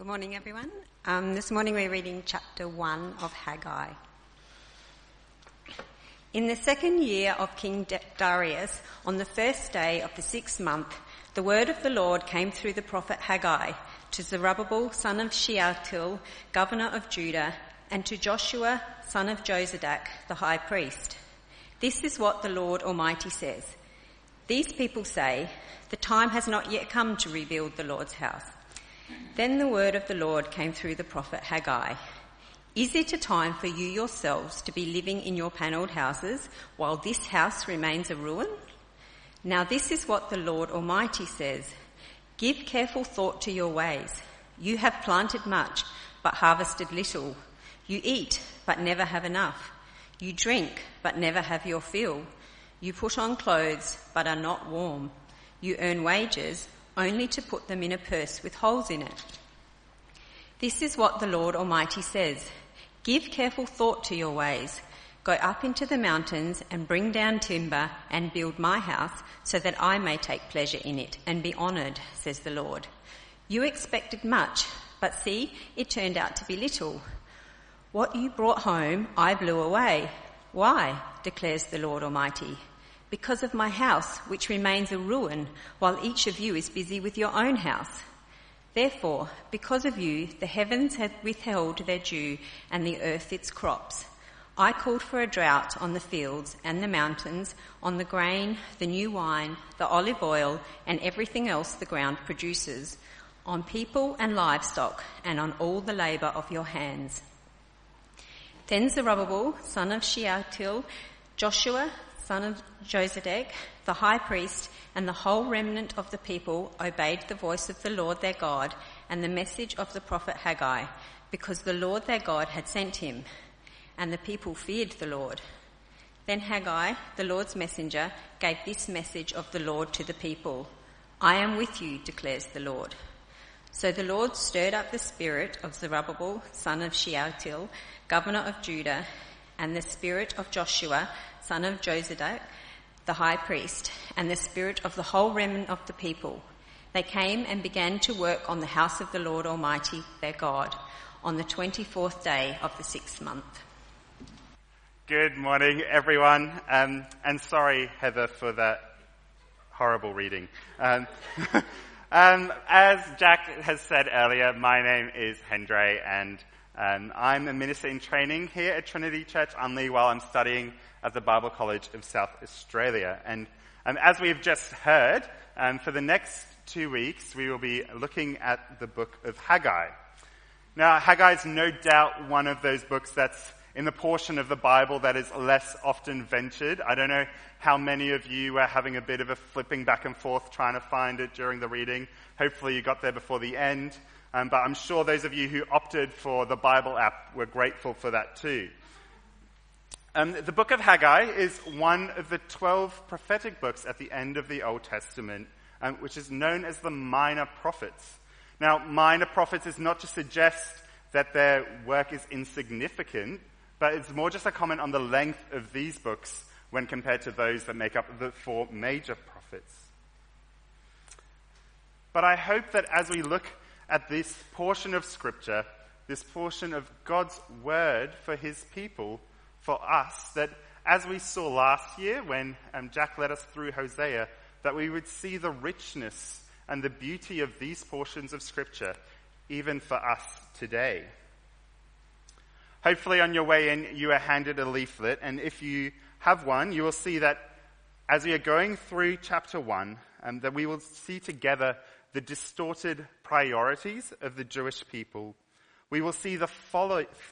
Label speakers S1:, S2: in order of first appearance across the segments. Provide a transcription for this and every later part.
S1: Good morning, everyone. Um, this morning we're reading chapter 1 of Haggai. In the second year of King Darius, on the first day of the sixth month, the word of the Lord came through the prophet Haggai to Zerubbabel, son of Shealtiel, governor of Judah, and to Joshua, son of Jozadak, the high priest. This is what the Lord Almighty says. These people say, the time has not yet come to rebuild the Lord's house. Then the word of the Lord came through the prophet Haggai. Is it a time for you yourselves to be living in your panelled houses while this house remains a ruin? Now this is what the Lord Almighty says. Give careful thought to your ways. You have planted much, but harvested little. You eat, but never have enough. You drink, but never have your fill. You put on clothes, but are not warm. You earn wages, only to put them in a purse with holes in it. This is what the Lord Almighty says. Give careful thought to your ways. Go up into the mountains and bring down timber and build my house so that I may take pleasure in it and be honoured, says the Lord. You expected much, but see, it turned out to be little. What you brought home, I blew away. Why? declares the Lord Almighty because of my house, which remains a ruin, while each of you is busy with your own house. Therefore, because of you, the heavens have withheld their dew and the earth its crops. I called for a drought on the fields and the mountains, on the grain, the new wine, the olive oil, and everything else the ground produces, on people and livestock, and on all the labour of your hands. Then Zerubbabel, son of Shealtiel, Joshua, son of Jozadak, the high priest, and the whole remnant of the people obeyed the voice of the Lord their God and the message of the prophet Haggai, because the Lord their God had sent him, and the people feared the Lord. Then Haggai, the Lord's messenger, gave this message of the Lord to the people. I am with you, declares the Lord. So the Lord stirred up the spirit of Zerubbabel, son of Shealtiel, governor of Judah, and the spirit of Joshua, son of Jozadak, the high priest, and the spirit of the whole remnant of the people. They came and began to work on the house of the Lord Almighty, their God, on the 24th day of the sixth month.
S2: Good morning, everyone. Um, and sorry, Heather, for that horrible reading. Um, um, as Jack has said earlier, my name is Hendray, and um, I'm a minister in training here at Trinity Church Unley while I'm studying at the Bible College of South Australia. And um, as we've just heard, um, for the next two weeks, we will be looking at the book of Haggai. Now, Haggai is no doubt one of those books that's in the portion of the Bible that is less often ventured. I don't know how many of you were having a bit of a flipping back and forth trying to find it during the reading. Hopefully you got there before the end. Um, but I'm sure those of you who opted for the Bible app were grateful for that too. Um, the book of Haggai is one of the 12 prophetic books at the end of the Old Testament, um, which is known as the minor prophets. Now, minor prophets is not to suggest that their work is insignificant, but it's more just a comment on the length of these books when compared to those that make up the four major prophets. But I hope that as we look at this portion of Scripture, this portion of God's word for his people, for us that as we saw last year when um, Jack led us through Hosea, that we would see the richness and the beauty of these portions of Scripture even for us today. Hopefully, on your way in, you are handed a leaflet, and if you have one, you will see that as we are going through chapter 1, um, that we will see together the distorted priorities of the Jewish people. We will see the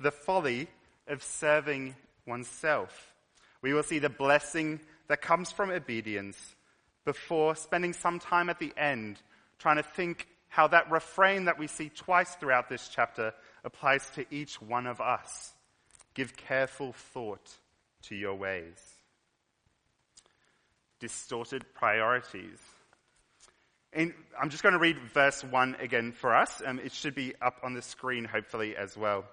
S2: the folly of serving oneself. We will see the blessing that comes from obedience before spending some time at the end trying to think how that refrain that we see twice throughout this chapter applies to each one of us. Give careful thought to your ways. Distorted priorities. In, I'm just going to read verse 1 again for us. Um, it should be up on the screen, hopefully, as well.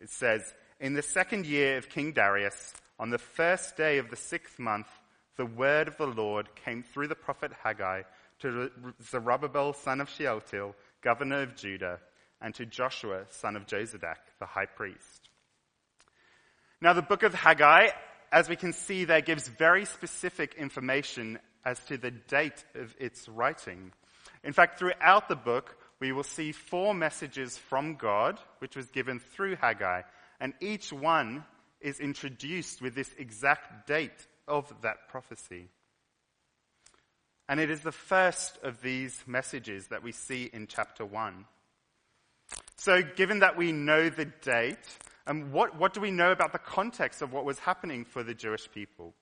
S2: It says, in the second year of King Darius, on the first day of the sixth month, the word of the Lord came through the prophet Haggai to Zerubbabel son of Shealtiel, governor of Judah, and to Joshua, son of Jozadak, the high priest. Now, the book of Haggai, as we can see there, gives very specific information as to the date of its writing. In fact, throughout the book, we will see four messages from God, which was given through Haggai, and each one is introduced with this exact date of that prophecy. And it is the first of these messages that we see in chapter 1. So, given that we know the date, um, what, what do we know about the context of what was happening for the Jewish people?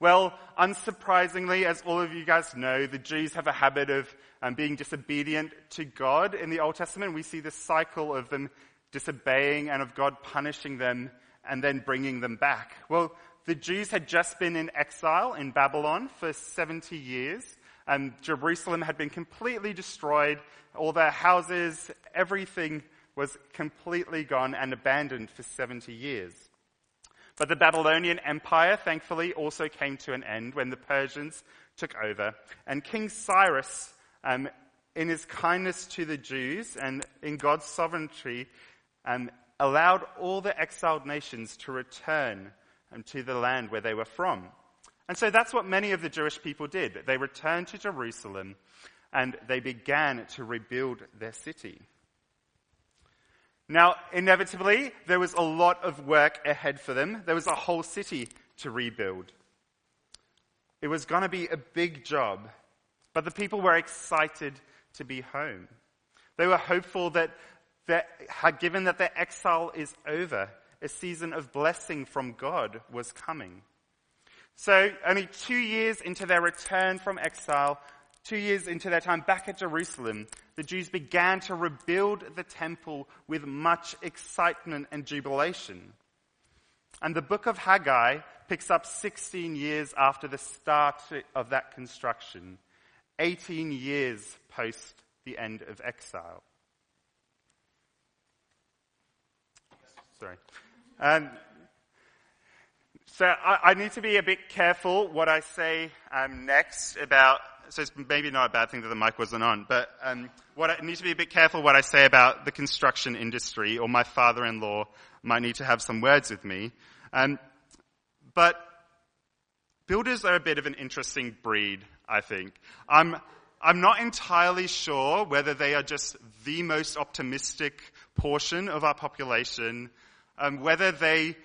S2: Well, unsurprisingly, as all of you guys know, the Jews have a habit of um, being disobedient to God in the Old Testament. We see this cycle of them disobeying and of God punishing them and then bringing them back. Well, the Jews had just been in exile in Babylon for 70 years. And Jerusalem had been completely destroyed. All their houses, everything was completely gone and abandoned for 70 years. But the Babylonian Empire, thankfully, also came to an end when the Persians took over. And King Cyrus, um, in his kindness to the Jews and in God's sovereignty, um, allowed all the exiled nations to return um, to the land where they were from. And so that's what many of the Jewish people did. They returned to Jerusalem and they began to rebuild their city. Now, inevitably, there was a lot of work ahead for them. There was a whole city to rebuild. It was going to be a big job, but the people were excited to be home. They were hopeful that, that given that their exile is over, a season of blessing from God was coming. So, only two years into their return from exile, two years into their time back at Jerusalem, the Jews began to rebuild the temple with much excitement and jubilation. And the book of Haggai picks up 16 years after the start of that construction, 18 years post the end of exile. Sorry. Um, so I, I, need to be a bit careful what I say um, next about. So it's maybe not a bad thing that the mic wasn't on, but um, what I need to be a bit careful what I say about the construction industry, or my father-in-law might need to have some words with me. Um, but builders are a bit of an interesting breed, I think. I'm I'm not entirely sure whether they are just the most optimistic portion of our population um, whether they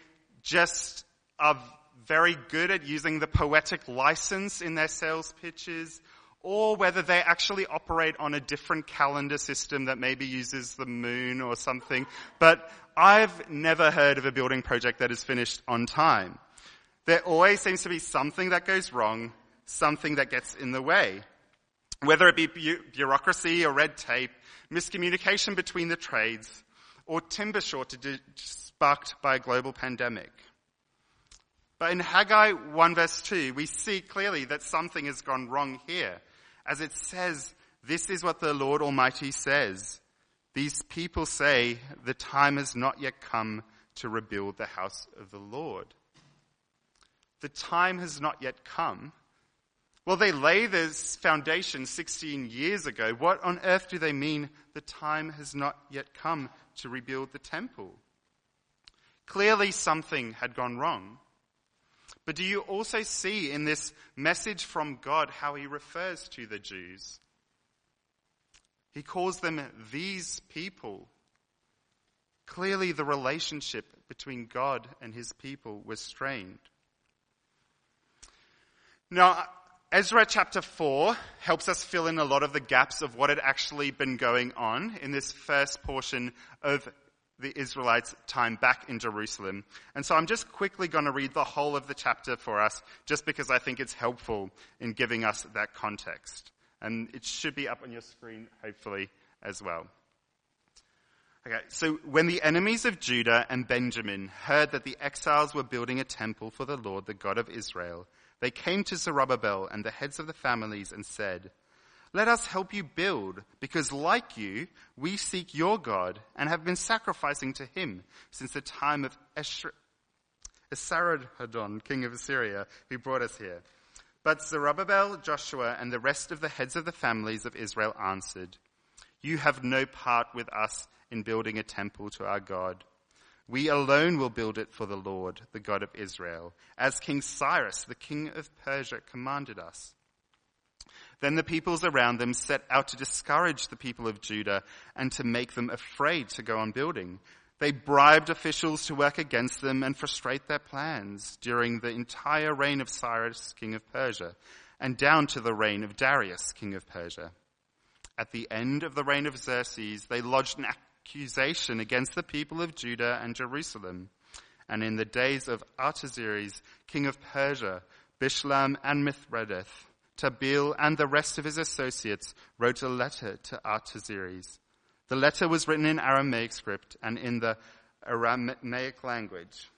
S2: just are very good at using the poetic license in their sales pitches, or whether they actually operate on a different calendar system that maybe uses the moon or something. But I've never heard of a building project that is finished on time. There always seems to be something that goes wrong, something that gets in the way. Whether it be bureaucracy or red tape, miscommunication between the trades, or timber shortages sparked by a global pandemic. But in Haggai 1 verse 2, we see clearly that something has gone wrong here. As it says, this is what the Lord Almighty says. These people say the time has not yet come to rebuild the house of the Lord. The time has not yet come. Well, they lay this foundation 16 years ago. What on earth do they mean the time has not yet come to rebuild the temple? Clearly something had gone wrong. But do you also see in this message from God how he refers to the Jews? He calls them these people. Clearly the relationship between God and his people was strained. Now, Ezra chapter 4 helps us fill in a lot of the gaps of what had actually been going on in this first portion of the Israelites' time back in Jerusalem. And so I'm just quickly going to read the whole of the chapter for us, just because I think it's helpful in giving us that context. And it should be up on your screen, hopefully, as well. Okay, so when the enemies of Judah and Benjamin heard that the exiles were building a temple for the Lord, the God of Israel, they came to Zerubbabel and the heads of the families and said, let us help you build, because like you, we seek your God and have been sacrificing to him since the time of Esarhaddon, king of Assyria, who brought us here. But Zerubbabel, Joshua, and the rest of the heads of the families of Israel answered, You have no part with us in building a temple to our God. We alone will build it for the Lord, the God of Israel, as King Cyrus, the king of Persia, commanded us. Then the peoples around them set out to discourage the people of Judah and to make them afraid to go on building. They bribed officials to work against them and frustrate their plans during the entire reign of Cyrus, king of Persia, and down to the reign of Darius, king of Persia. At the end of the reign of Xerxes, they lodged an accusation against the people of Judah and Jerusalem. And in the days of Artaxerxes, king of Persia, Bishlam and Mithredath, Tabeel and the rest of his associates wrote a letter to Artaxerxes the letter was written in Aramaic script and in the Aramaic language.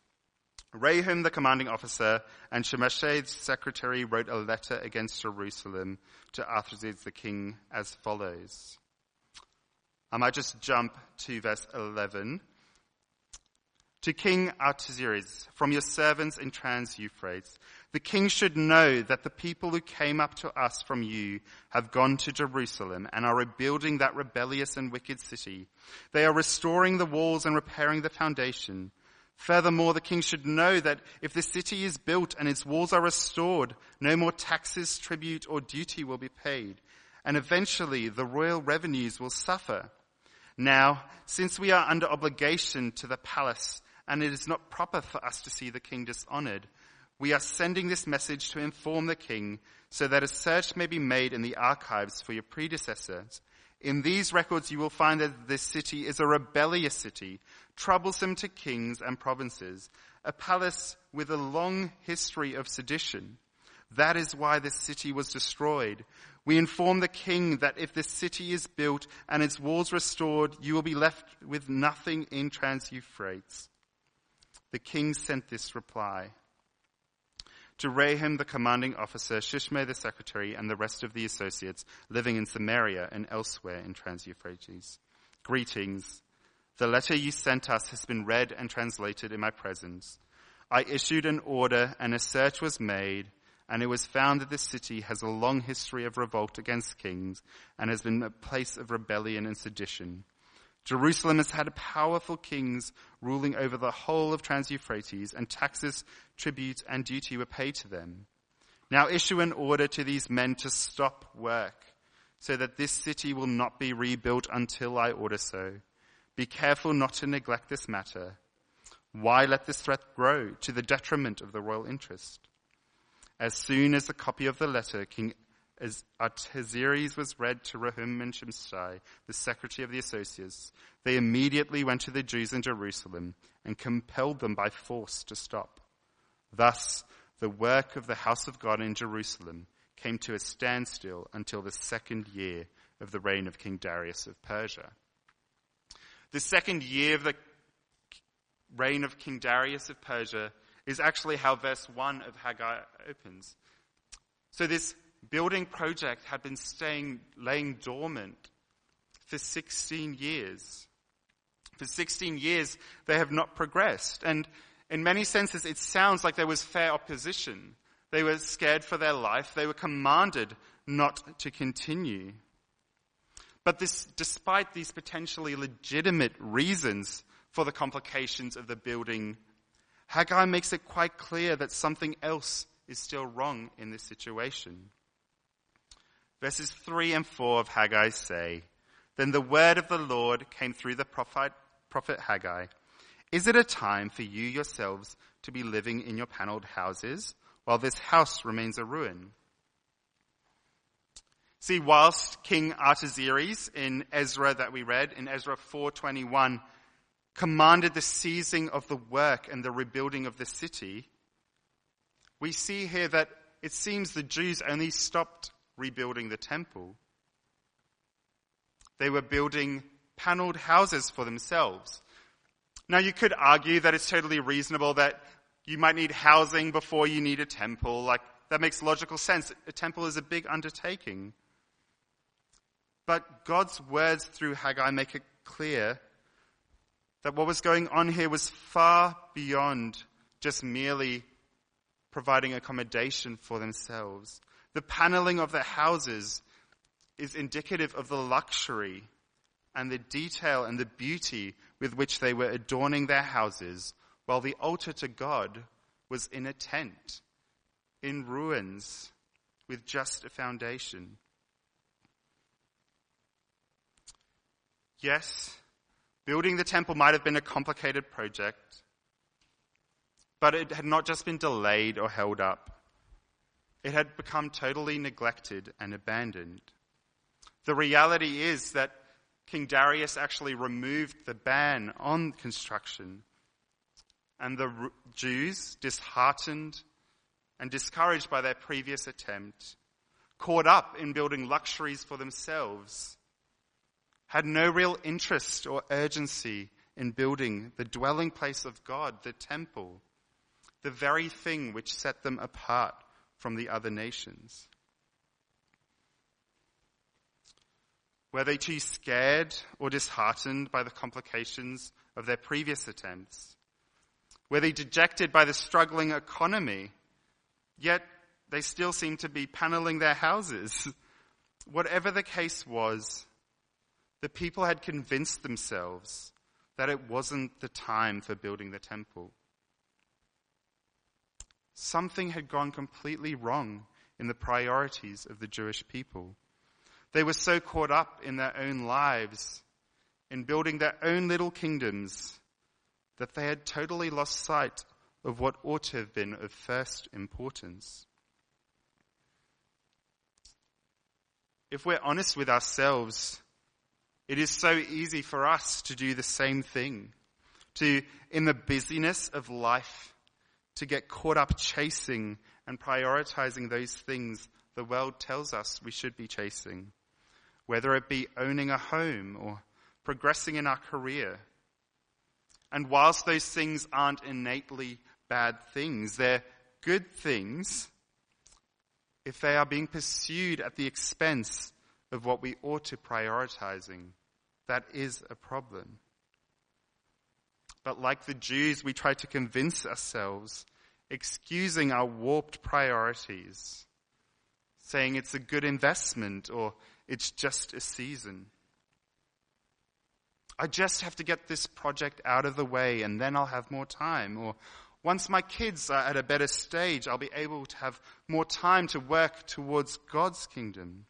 S2: Rehum, the commanding officer, and Shimshai's secretary wrote a letter against Jerusalem to Artaxerxes the king as follows. I might just jump to verse 11. To King Artaxerxes, from your servants in Trans Euphrates, the king should know that the people who came up to us from you have gone to Jerusalem and are rebuilding that rebellious and wicked city. They are restoring the walls and repairing the foundation. Furthermore, the king should know that if the city is built and its walls are restored, no more taxes, tribute, or duty will be paid. And eventually the royal revenues will suffer. Now, since we are under obligation to the palace and it is not proper for us to see the king dishonored. We are sending this message to inform the king so that a search may be made in the archives for your predecessors. In these records you will find that this city is a rebellious city, troublesome to kings and provinces, a palace with a long history of sedition. That is why this city was destroyed. We inform the king that if this city is built and its walls restored, you will be left with nothing in Trans-Euphrates the king sent this reply. To Rehum, the commanding officer, Shishmai the secretary, and the rest of the associates living in Samaria and elsewhere in Trans-Euphrates. Greetings. The letter you sent us has been read and translated in my presence. I issued an order and a search was made and it was found that this city has a long history of revolt against kings and has been a place of rebellion and sedition. Jerusalem has had powerful kings ruling over the whole of Trans-Euphrates, and taxes, tribute, and duty were paid to them. Now issue an order to these men to stop work, so that this city will not be rebuilt until I order so. Be careful not to neglect this matter. Why let this threat grow to the detriment of the royal interest? As soon as the copy of the letter King as Artaxerxes uh, was read to Rehum and Shimshai, the secretary of the associates, they immediately went to the Jews in Jerusalem and compelled them by force to stop. Thus, the work of the house of God in Jerusalem came to a standstill until the second year of the reign of King Darius of Persia. The second year of the reign of King Darius of Persia is actually how verse 1 of Haggai opens. So this building project had been staying, laying dormant for 16 years. For 16 years, they have not progressed. And in many senses, it sounds like there was fair opposition. They were scared for their life. They were commanded not to continue. But this, despite these potentially legitimate reasons for the complications of the building, Haggai makes it quite clear that something else is still wrong in this situation. Verses 3 and 4 of Haggai say, Then the word of the Lord came through the prophet, prophet Haggai. Is it a time for you yourselves to be living in your paneled houses while this house remains a ruin? See, whilst King Artaxerxes in Ezra that we read, in Ezra 421, commanded the seizing of the work and the rebuilding of the city, we see here that it seems the Jews only stopped rebuilding the temple. They were building paneled houses for themselves. Now you could argue that it's totally reasonable that you might need housing before you need a temple. Like, that makes logical sense. A temple is a big undertaking. But God's words through Haggai make it clear that what was going on here was far beyond just merely providing accommodation for themselves. The paneling of their houses is indicative of the luxury and the detail and the beauty with which they were adorning their houses, while the altar to God was in a tent, in ruins, with just a foundation. Yes, building the temple might have been a complicated project, but it had not just been delayed or held up. It had become totally neglected and abandoned. The reality is that King Darius actually removed the ban on construction. And the Jews, disheartened and discouraged by their previous attempt, caught up in building luxuries for themselves had no real interest or urgency in building the dwelling place of God, the temple, the very thing which set them apart from the other nations. Were they too scared or disheartened by the complications of their previous attempts? Were they dejected by the struggling economy? Yet they still seem to be paneling their houses. Whatever the case was, the people had convinced themselves that it wasn't the time for building the temple. Something had gone completely wrong in the priorities of the Jewish people. They were so caught up in their own lives, in building their own little kingdoms, that they had totally lost sight of what ought to have been of first importance. If we're honest with ourselves, it is so easy for us to do the same thing. To, in the busyness of life, to get caught up chasing and prioritizing those things the world tells us we should be chasing. Whether it be owning a home or progressing in our career. And whilst those things aren't innately bad things, they're good things if they are being pursued at the expense of what we ought to prioritizing that is a problem. But like the Jews, we try to convince ourselves, excusing our warped priorities, saying it's a good investment or it's just a season. I just have to get this project out of the way and then I'll have more time. Or once my kids are at a better stage, I'll be able to have more time to work towards God's kingdom.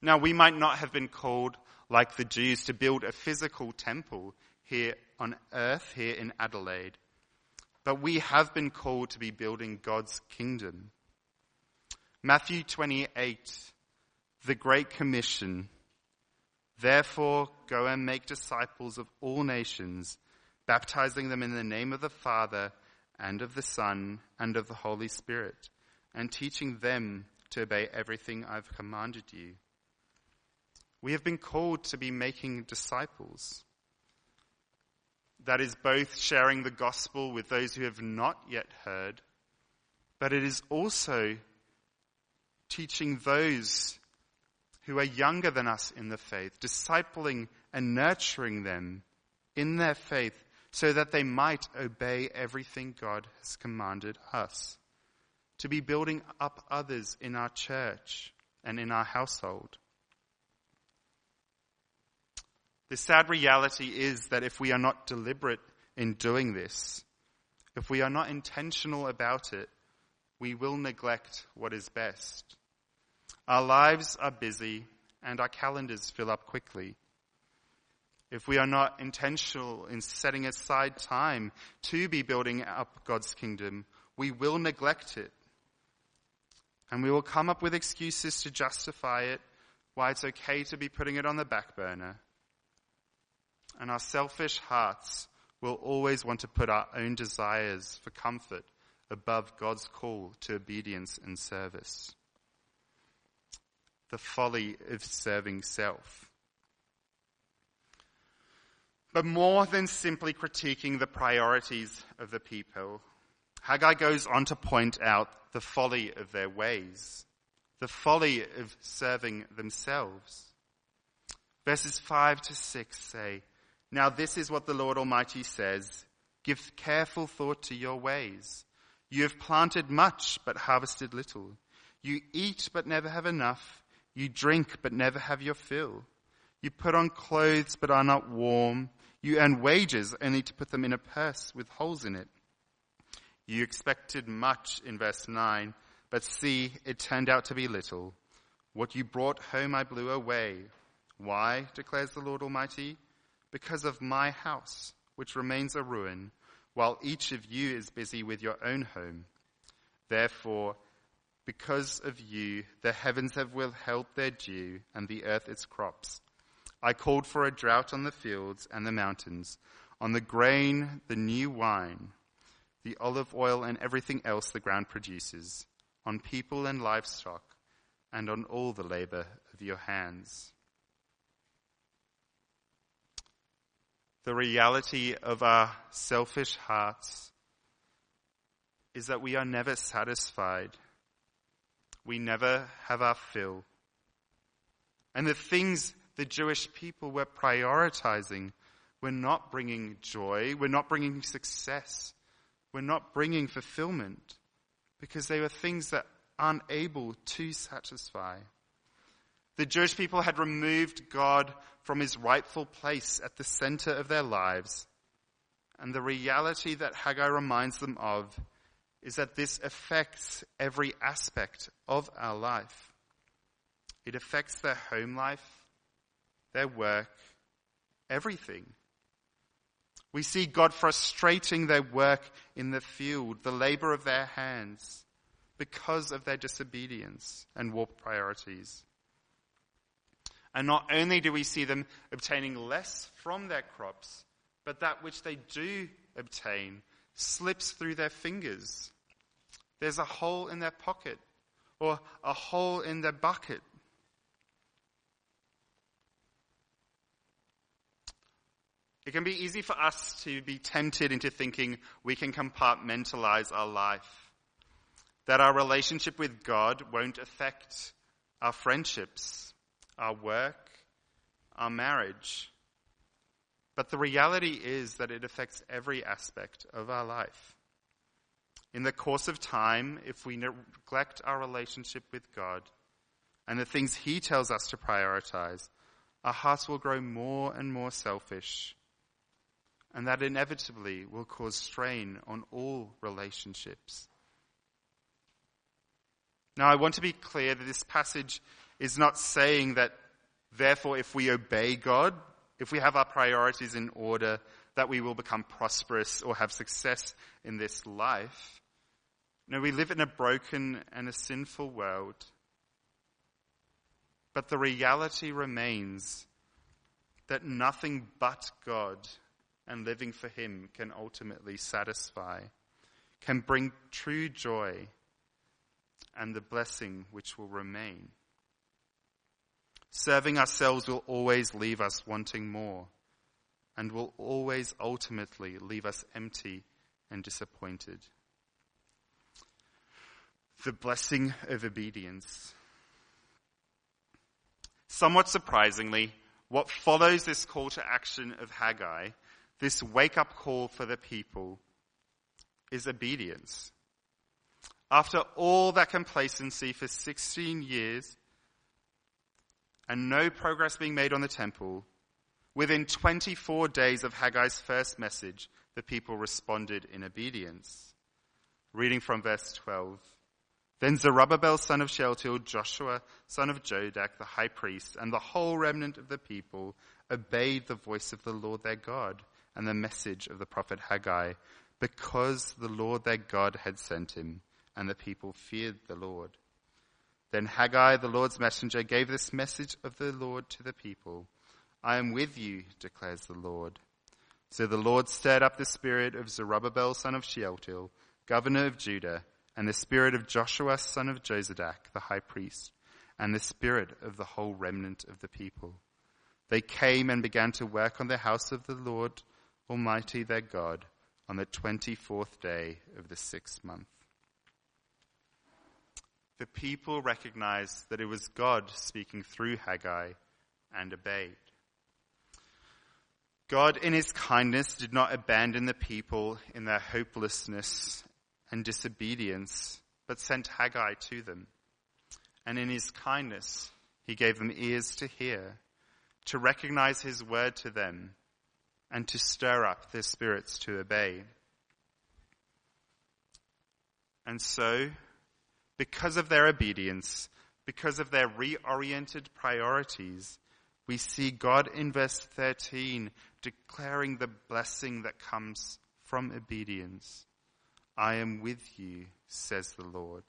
S2: Now, we might not have been called like the Jews to build a physical temple here on earth, here in Adelaide. But we have been called to be building God's kingdom. Matthew 28, the Great Commission. Therefore, go and make disciples of all nations, baptizing them in the name of the Father and of the Son and of the Holy Spirit, and teaching them to obey everything I've commanded you. We have been called to be making disciples. That is both sharing the gospel with those who have not yet heard, but it is also teaching those who are younger than us in the faith, discipling and nurturing them in their faith so that they might obey everything God has commanded us. To be building up others in our church and in our household. The sad reality is that if we are not deliberate in doing this, if we are not intentional about it, we will neglect what is best. Our lives are busy and our calendars fill up quickly. If we are not intentional in setting aside time to be building up God's kingdom, we will neglect it. And we will come up with excuses to justify it, why it's okay to be putting it on the back burner and our selfish hearts will always want to put our own desires for comfort above God's call to obedience and service. The folly of serving self. But more than simply critiquing the priorities of the people, Haggai goes on to point out the folly of their ways, the folly of serving themselves. Verses 5 to 6 say, now this is what the Lord Almighty says. Give careful thought to your ways. You have planted much, but harvested little. You eat, but never have enough. You drink, but never have your fill. You put on clothes but are not warm. You earn wages only to put them in a purse with holes in it. You expected much in verse 9, but see, it turned out to be little. What you brought home I blew away. Why, declares the Lord Almighty? Because of my house, which remains a ruin, while each of you is busy with your own home. Therefore, because of you, the heavens have withheld their dew and the earth its crops. I called for a drought on the fields and the mountains, on the grain, the new wine, the olive oil, and everything else the ground produces, on people and livestock, and on all the labor of your hands. The reality of our selfish hearts is that we are never satisfied. We never have our fill. And the things the Jewish people were prioritizing were not bringing joy, were not bringing success, were not bringing fulfillment, because they were things that aren't able to satisfy. The Jewish people had removed God from his rightful place at the center of their lives. And the reality that Haggai reminds them of is that this affects every aspect of our life. It affects their home life, their work, everything. We see God frustrating their work in the field, the labor of their hands, because of their disobedience and warped priorities. And not only do we see them obtaining less from their crops, but that which they do obtain slips through their fingers. There's a hole in their pocket or a hole in their bucket. It can be easy for us to be tempted into thinking we can compartmentalize our life. That our relationship with God won't affect our friendships, our work, our marriage. But the reality is that it affects every aspect of our life. In the course of time, if we neglect our relationship with God and the things He tells us to prioritize, our hearts will grow more and more selfish and that inevitably will cause strain on all relationships. Now, I want to be clear that this passage is not saying that, therefore, if we obey God, if we have our priorities in order, that we will become prosperous or have success in this life. No, we live in a broken and a sinful world. But the reality remains that nothing but God and living for Him can ultimately satisfy, can bring true joy and the blessing which will remain. Serving ourselves will always leave us wanting more and will always ultimately leave us empty and disappointed. The blessing of obedience. Somewhat surprisingly, what follows this call to action of Haggai this wake up call for the people is obedience. After all that complacency for 16 years and no progress being made on the temple, within 24 days of Haggai's first message, the people responded in obedience. Reading from verse 12. Then Zerubbabel son of Shealtiel, Joshua son of Jodak, the high priest, and the whole remnant of the people obeyed the voice of the Lord their God and the message of the prophet Haggai, because the Lord their God had sent him, and the people feared the Lord. Then Haggai, the Lord's messenger, gave this message of the Lord to the people. I am with you, declares the Lord. So the Lord stirred up the spirit of Zerubbabel, son of Shealtiel, governor of Judah, and the spirit of Joshua, son of Jozadak, the high priest, and the spirit of the whole remnant of the people. They came and began to work on the house of the Lord Almighty their God on the 24th day of the sixth month. The people recognized that it was God speaking through Haggai and obeyed. God, in his kindness, did not abandon the people in their hopelessness and disobedience, but sent Haggai to them. And in his kindness, he gave them ears to hear to recognize his word to them, and to stir up their spirits to obey. And so, because of their obedience, because of their reoriented priorities, we see God in verse 13 declaring the blessing that comes from obedience. I am with you, says the Lord.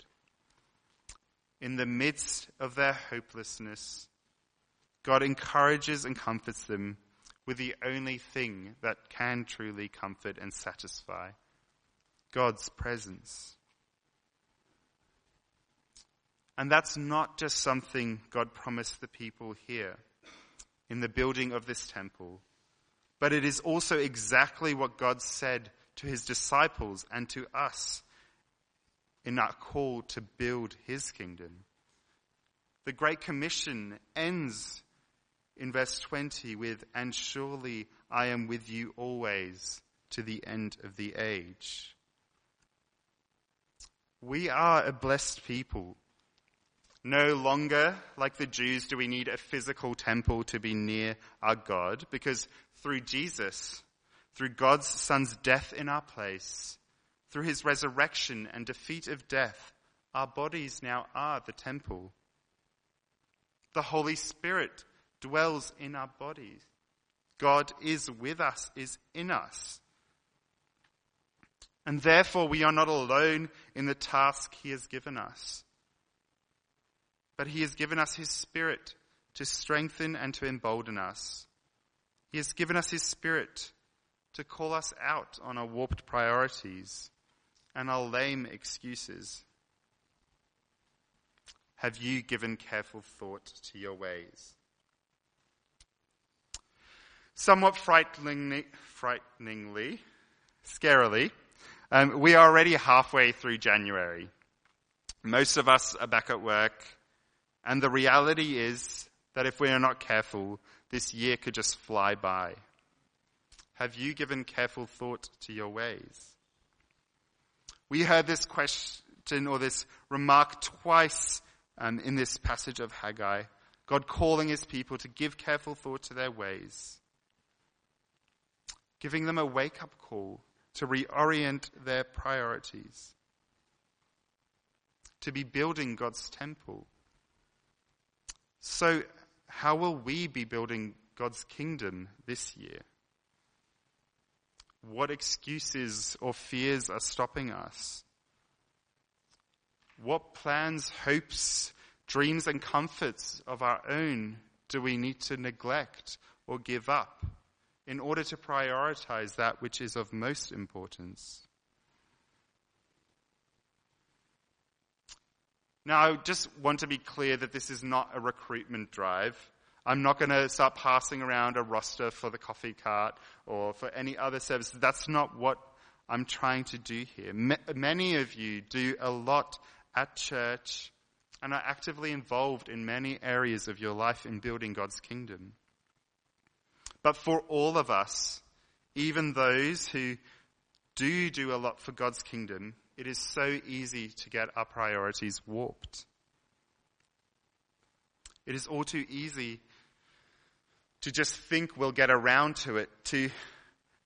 S2: In the midst of their hopelessness, God encourages and comforts them with the only thing that can truly comfort and satisfy God's presence. And that's not just something God promised the people here in the building of this temple, but it is also exactly what God said to his disciples and to us in our call to build his kingdom. The Great Commission ends in verse 20 with, And surely I am with you always to the end of the age. We are a blessed people. No longer, like the Jews, do we need a physical temple to be near our God, because through Jesus, through God's Son's death in our place, through his resurrection and defeat of death, our bodies now are the temple. The Holy Spirit dwells in our bodies. God is with us, is in us. And therefore we are not alone in the task he has given us. But he has given us his spirit to strengthen and to embolden us. He has given us his spirit to call us out on our warped priorities and our lame excuses. Have you given careful thought to your ways? Somewhat frighteningly, frighteningly scarily, um, we are already halfway through January. Most of us are back at work, and the reality is that if we are not careful, this year could just fly by. Have you given careful thought to your ways? We heard this question or this remark twice um, in this passage of Haggai. God calling his people to give careful thought to their ways, giving them a wake up call to reorient their priorities, to be building God's temple. So, how will we be building God's kingdom this year? What excuses or fears are stopping us? What plans, hopes, dreams, and comforts of our own do we need to neglect or give up in order to prioritize that which is of most importance? Now, I just want to be clear that this is not a recruitment drive. I'm not going to start passing around a roster for the coffee cart or for any other service. That's not what I'm trying to do here. many of you do a lot at church and are actively involved in many areas of your life in building God's kingdom. But for all of us, even those who do do a lot for God's kingdom, it is so easy to get our priorities warped. It is all too easy to just think we'll get around to it, to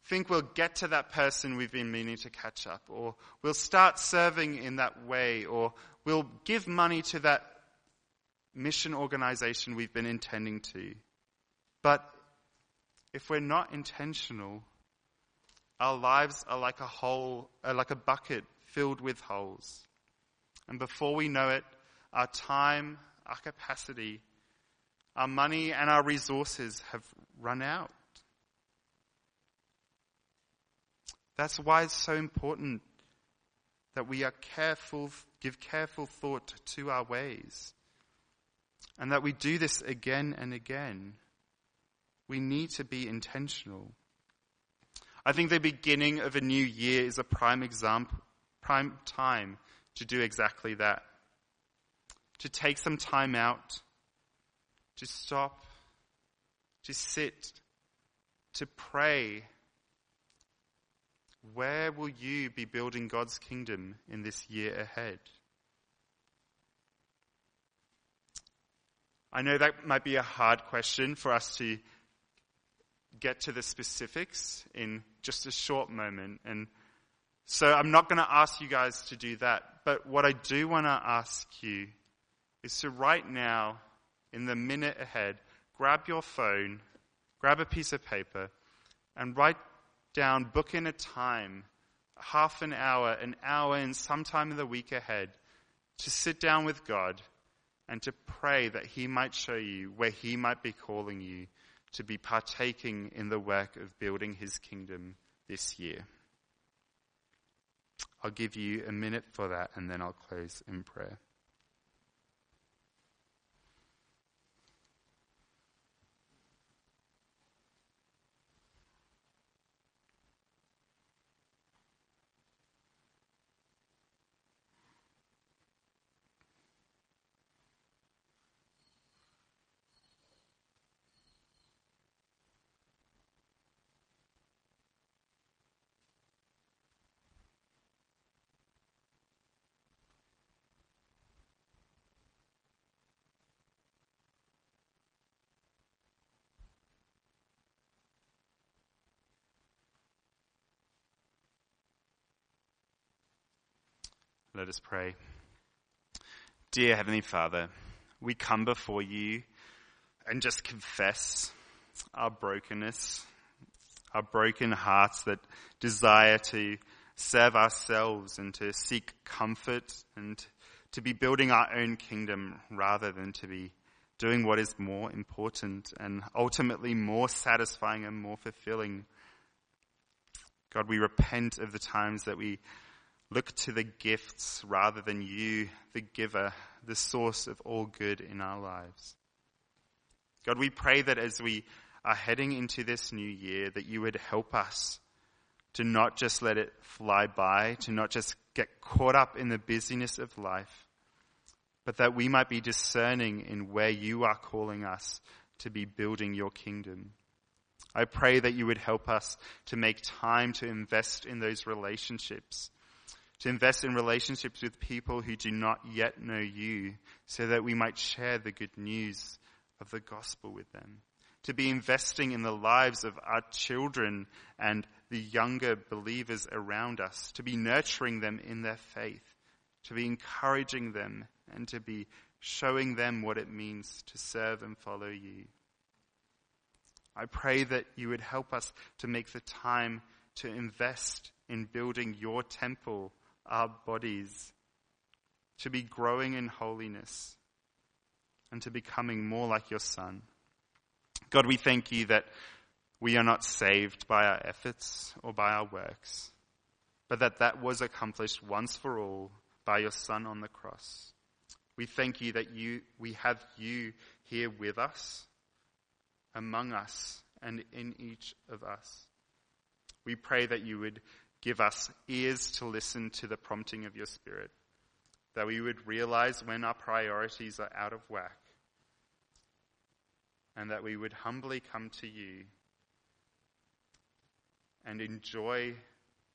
S2: think we'll get to that person we've been meaning to catch up, or we'll start serving in that way, or we'll give money to that mission organization we've been intending to. But if we're not intentional, our lives are like a hole, uh, like a bucket filled with holes. And before we know it, our time, our capacity, our money and our resources have run out. That's why it's so important that we are careful, give careful thought to our ways. And that we do this again and again. We need to be intentional. I think the beginning of a new year is a prime example, prime time to do exactly that. To take some time out to stop, to sit, to pray. Where will you be building God's kingdom in this year ahead? I know that might be a hard question for us to get to the specifics in just a short moment. And so I'm not going to ask you guys to do that. But what I do want to ask you is to right now, in the minute ahead, grab your phone, grab a piece of paper, and write down, book in a time, half an hour, an hour, and sometime in the week ahead, to sit down with God and to pray that He might show you where He might be calling you to be partaking in the work of building His kingdom this year. I'll give you a minute for that and then I'll close in prayer. Let us pray. Dear Heavenly Father, we come before you and just confess our brokenness, our broken hearts that desire to serve ourselves and to seek comfort and to be building our own kingdom rather than to be doing what is more important and ultimately more satisfying and more fulfilling. God, we repent of the times that we look to the gifts rather than you, the giver, the source of all good in our lives. God, we pray that as we are heading into this new year, that you would help us to not just let it fly by, to not just get caught up in the busyness of life, but that we might be discerning in where you are calling us to be building your kingdom. I pray that you would help us to make time to invest in those relationships to invest in relationships with people who do not yet know you so that we might share the good news of the gospel with them. To be investing in the lives of our children and the younger believers around us. To be nurturing them in their faith. To be encouraging them and to be showing them what it means to serve and follow you. I pray that you would help us to make the time to invest in building your temple our bodies to be growing in holiness and to becoming more like your Son. God, we thank you that we are not saved by our efforts or by our works, but that that was accomplished once for all by your Son on the cross. We thank you that you, we have you here with us, among us, and in each of us. We pray that you would Give us ears to listen to the prompting of your Spirit, that we would realize when our priorities are out of whack, and that we would humbly come to you and enjoy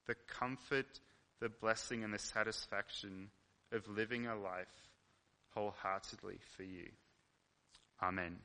S2: the comfort, the blessing, and the satisfaction of living a life wholeheartedly for you. Amen.